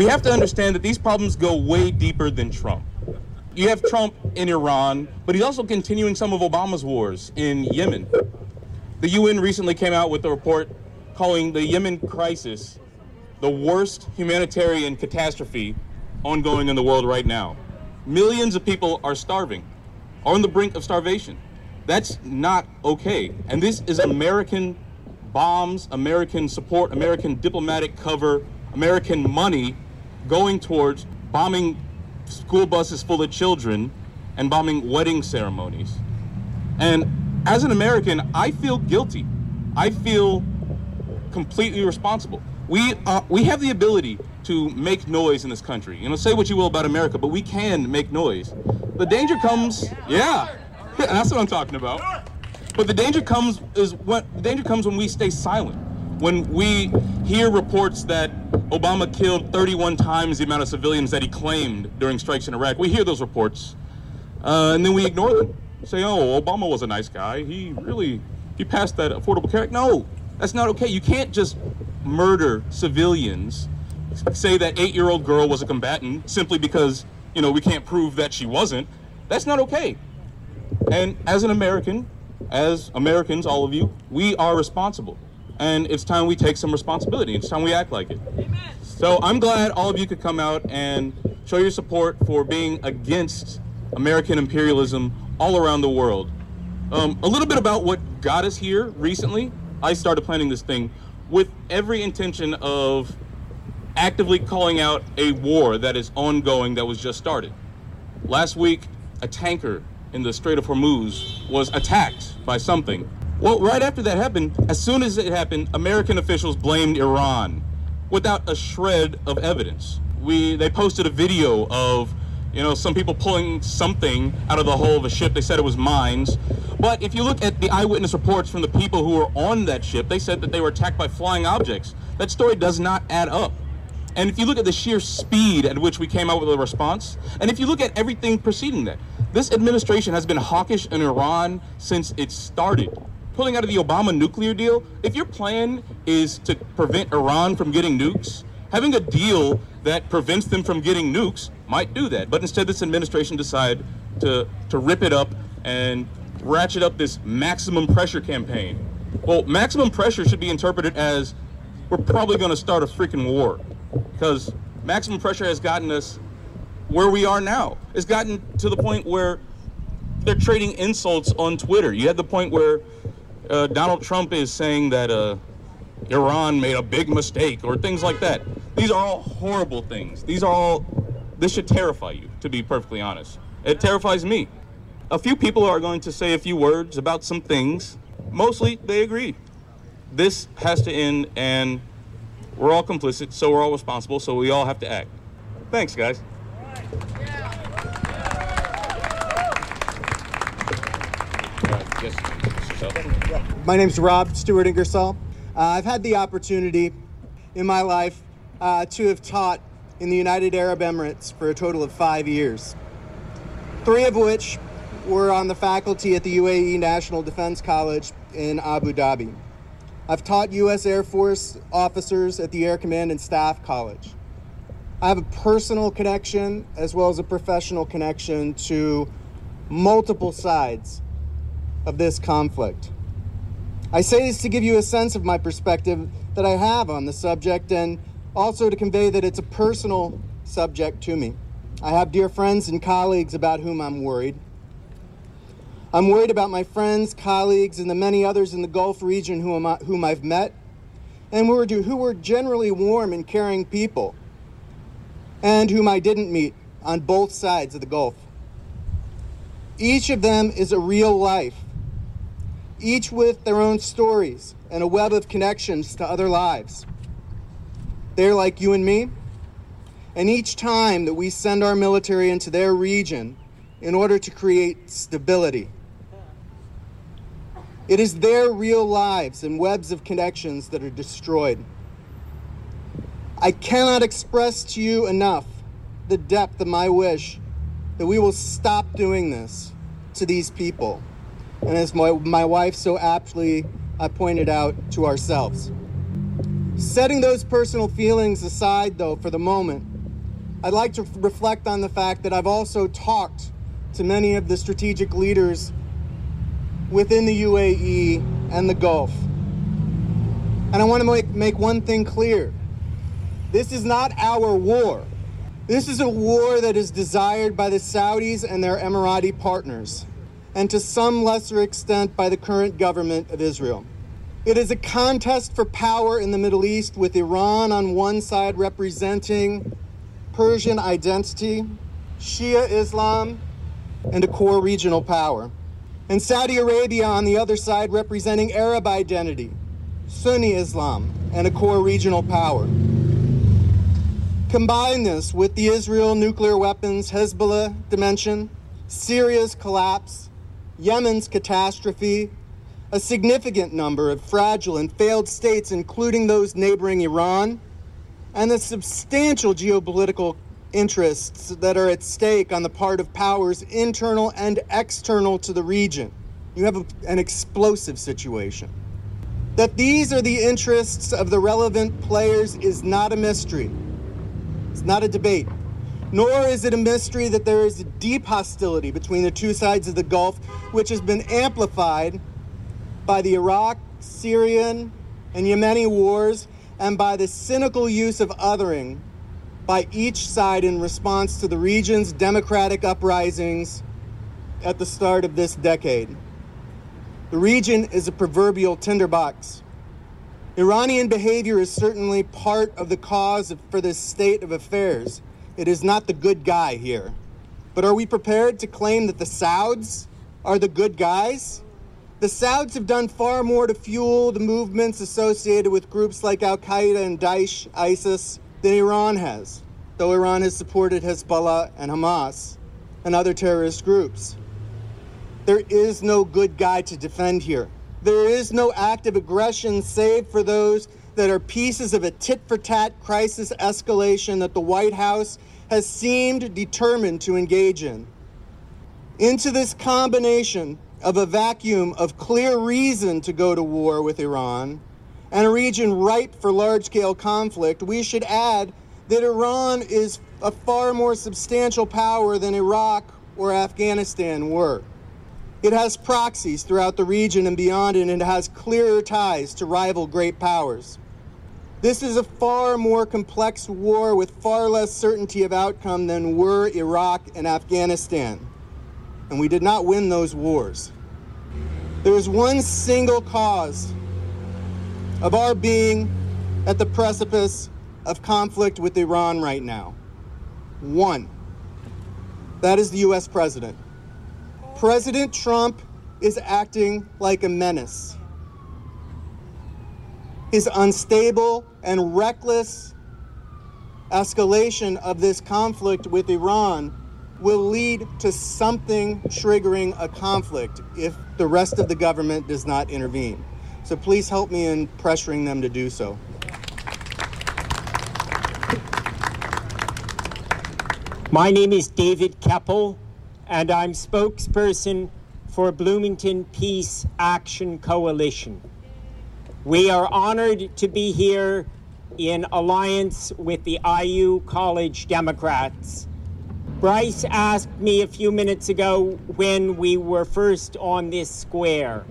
we have to understand that these problems go way deeper than Trump. You have Trump in Iran, but he's also continuing some of Obama's wars in Yemen. The UN recently came out with a report calling the Yemen crisis the worst humanitarian catastrophe ongoing in the world right now. Millions of people are starving, are on the brink of starvation. That's not okay. And this is American bombs, American support, American diplomatic cover, American money going towards bombing school buses full of children and bombing wedding ceremonies. And as an American, I feel guilty. I feel completely responsible. We, uh, we have the ability to make noise in this country. You know, say what you will about America, but we can make noise. The danger comes, yeah, that's what I'm talking about. But the danger comes is when the danger comes when we stay silent. When we hear reports that Obama killed 31 times the amount of civilians that he claimed during strikes in Iraq, we hear those reports, uh, and then we ignore them. Say, oh, Obama was a nice guy. He really he passed that Affordable Care Act. No, that's not okay. You can't just murder civilians, say that eight-year-old girl was a combatant simply because you know we can't prove that she wasn't. That's not okay. And as an American, as Americans, all of you, we are responsible. And it's time we take some responsibility. It's time we act like it. Amen. So I'm glad all of you could come out and show your support for being against American imperialism all around the world. Um, a little bit about what got us here recently. I started planning this thing with every intention of actively calling out a war that is ongoing that was just started. Last week, a tanker in the Strait of Hormuz was attacked by something. Well, right after that happened, as soon as it happened, American officials blamed Iran without a shred of evidence. We they posted a video of you know, some people pulling something out of the hull of a ship. They said it was mines. But if you look at the eyewitness reports from the people who were on that ship, they said that they were attacked by flying objects. That story does not add up. And if you look at the sheer speed at which we came out with a response, and if you look at everything preceding that, this administration has been hawkish in Iran since it started. Pulling out of the Obama nuclear deal, if your plan is to prevent Iran from getting nukes, having a deal that prevents them from getting nukes might do that. But instead, this administration decided to, to rip it up and ratchet up this maximum pressure campaign. Well, maximum pressure should be interpreted as we're probably going to start a freaking war because maximum pressure has gotten us where we are now. It's gotten to the point where they're trading insults on Twitter. You had the point where uh, Donald Trump is saying that uh, Iran made a big mistake or things like that. These are all horrible things. These are all, this should terrify you, to be perfectly honest. It terrifies me. A few people are going to say a few words about some things. Mostly, they agree. This has to end, and we're all complicit, so we're all responsible, so we all have to act. Thanks, guys. My name's Rob Stewart Ingersoll. Uh, I've had the opportunity in my life uh, to have taught in the United Arab Emirates for a total of five years, three of which were on the faculty at the UAE National Defense College in Abu Dhabi. I've taught U.S. Air Force officers at the Air Command and Staff College. I have a personal connection as well as a professional connection to multiple sides of this conflict. I say this to give you a sense of my perspective that I have on the subject and also to convey that it's a personal subject to me. I have dear friends and colleagues about whom I'm worried. I'm worried about my friends, colleagues, and the many others in the Gulf region whom, I, whom I've met and who were, who were generally warm and caring people and whom I didn't meet on both sides of the Gulf. Each of them is a real life each with their own stories and a web of connections to other lives. They're like you and me, and each time that we send our military into their region in order to create stability, it is their real lives and webs of connections that are destroyed. I cannot express to you enough the depth of my wish that we will stop doing this to these people and as my, my wife so aptly uh, pointed out, to ourselves. Setting those personal feelings aside, though, for the moment, I'd like to reflect on the fact that I've also talked to many of the strategic leaders within the UAE and the Gulf. And I want to make, make one thing clear this is not our war. This is a war that is desired by the Saudis and their Emirati partners, and to some lesser extent by the current government of Israel. It is a contest for power in the Middle East with Iran on one side representing Persian identity, Shia Islam, and a core regional power. And Saudi Arabia on the other side representing Arab identity, Sunni Islam, and a core regional power. Combine this with the Israel nuclear weapons Hezbollah dimension, Syria's collapse, Yemen's catastrophe, a significant number of fragile and failed states, including those neighboring Iran, and the substantial geopolitical interests that are at stake on the part of powers internal and external to the region. You have a, an explosive situation. That these are the interests of the relevant players is not a mystery. It's not a debate. Nor is it a mystery that there is a deep hostility between the two sides of the Gulf, which has been amplified by the Iraq, Syrian, and Yemeni wars, and by the cynical use of othering by each side in response to the region's democratic uprisings at the start of this decade. The region is a proverbial tinderbox. Iranian behavior is certainly part of the cause for this state of affairs. It is not the good guy here. But are we prepared to claim that the Sauds are the good guys? The Sauds have done far more to fuel the movements associated with groups like Al Qaeda and Daesh, ISIS, than Iran has, though Iran has supported Hezbollah and Hamas and other terrorist groups. There is no good guy to defend here. There is no act of aggression save for those that are pieces of a tit for tat crisis escalation that the White House has seemed determined to engage in. Into this combination of a vacuum of clear reason to go to war with Iran and a region ripe for large scale conflict, we should add that Iran is a far more substantial power than Iraq or Afghanistan were. It has proxies throughout the region and beyond, and it has clearer ties to rival great powers. This is a far more complex war with far less certainty of outcome than were Iraq and Afghanistan. And we did not win those wars. There is one single cause of our being at the precipice of conflict with Iran right now. One. That is the US president. President Trump is acting like a menace. His unstable and reckless escalation of this conflict with Iran will lead to something triggering a conflict if the rest of the government does not intervene. So please help me in pressuring them to do so. My name is David Keppel and I'm spokesperson for Bloomington Peace Action Coalition. We are honored to be here in alliance with the IU College Democrats. Bryce asked me a few minutes ago when we were first on this square.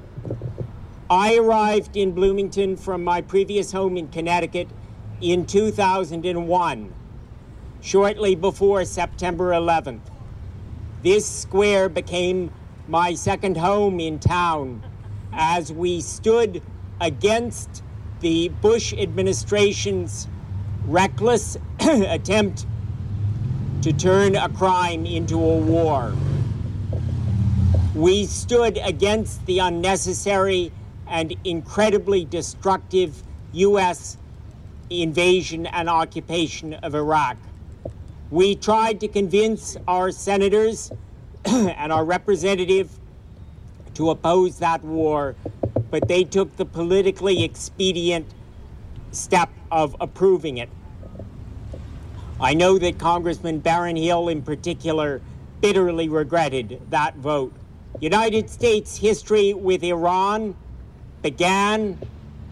I arrived in Bloomington from my previous home in Connecticut in 2001, shortly before September 11th. This square became my second home in town as we stood against the Bush administration's reckless attempt to turn a crime into a war. We stood against the unnecessary and incredibly destructive U.S. invasion and occupation of Iraq. We tried to convince our senators and our representative to oppose that war, but they took the politically expedient step of approving it. I know that Congressman Baron Hill, in particular, bitterly regretted that vote. United States history with Iran began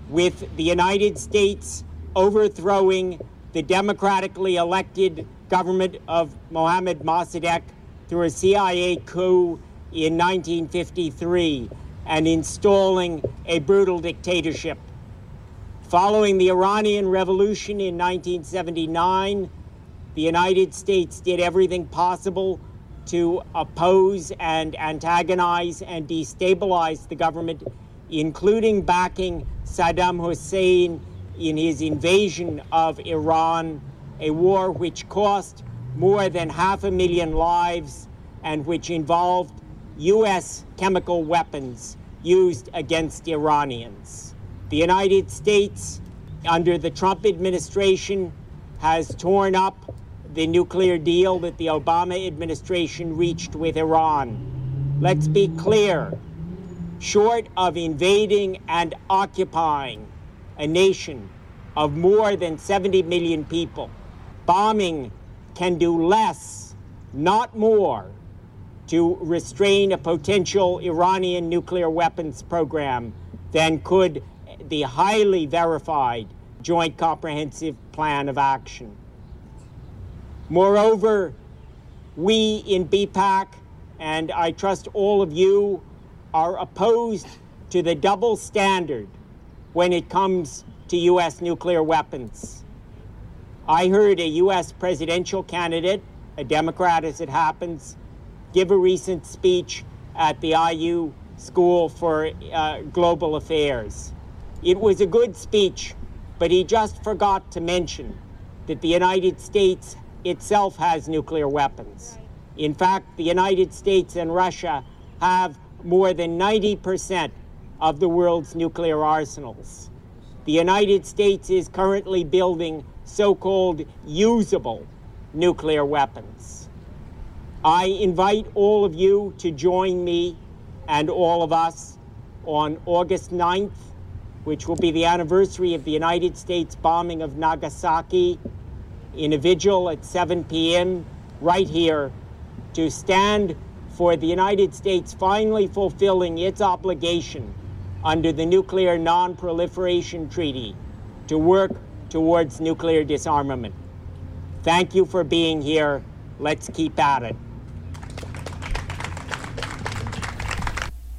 with the United States overthrowing the democratically elected government of Mohammad Mossadegh through a CIA coup in 1953 and installing a brutal dictatorship. Following the Iranian Revolution in 1979, the United States did everything possible to oppose and antagonize and destabilize the government, including backing Saddam Hussein in his invasion of Iran, a war which cost more than half a million lives and which involved U.S. chemical weapons used against Iranians. The United States, under the Trump administration, has torn up the nuclear deal that the Obama administration reached with Iran. Let's be clear short of invading and occupying a nation of more than 70 million people, bombing can do less, not more, to restrain a potential Iranian nuclear weapons program than could the highly verified Joint Comprehensive Plan of Action. Moreover, we in BPAC, and I trust all of you, are opposed to the double standard when it comes to U.S. nuclear weapons. I heard a U.S. presidential candidate, a Democrat as it happens, give a recent speech at the IU School for uh, Global Affairs. It was a good speech, but he just forgot to mention that the United States itself has nuclear weapons. In fact, the United States and Russia have more than 90% of the world's nuclear arsenals. The United States is currently building so called usable nuclear weapons. I invite all of you to join me and all of us on August 9th, which will be the anniversary of the United States bombing of Nagasaki in a vigil at 7 p.m. right here to stand for the United States finally fulfilling its obligation under the Nuclear Non-Proliferation Treaty to work towards nuclear disarmament. Thank you for being here. Let's keep at it.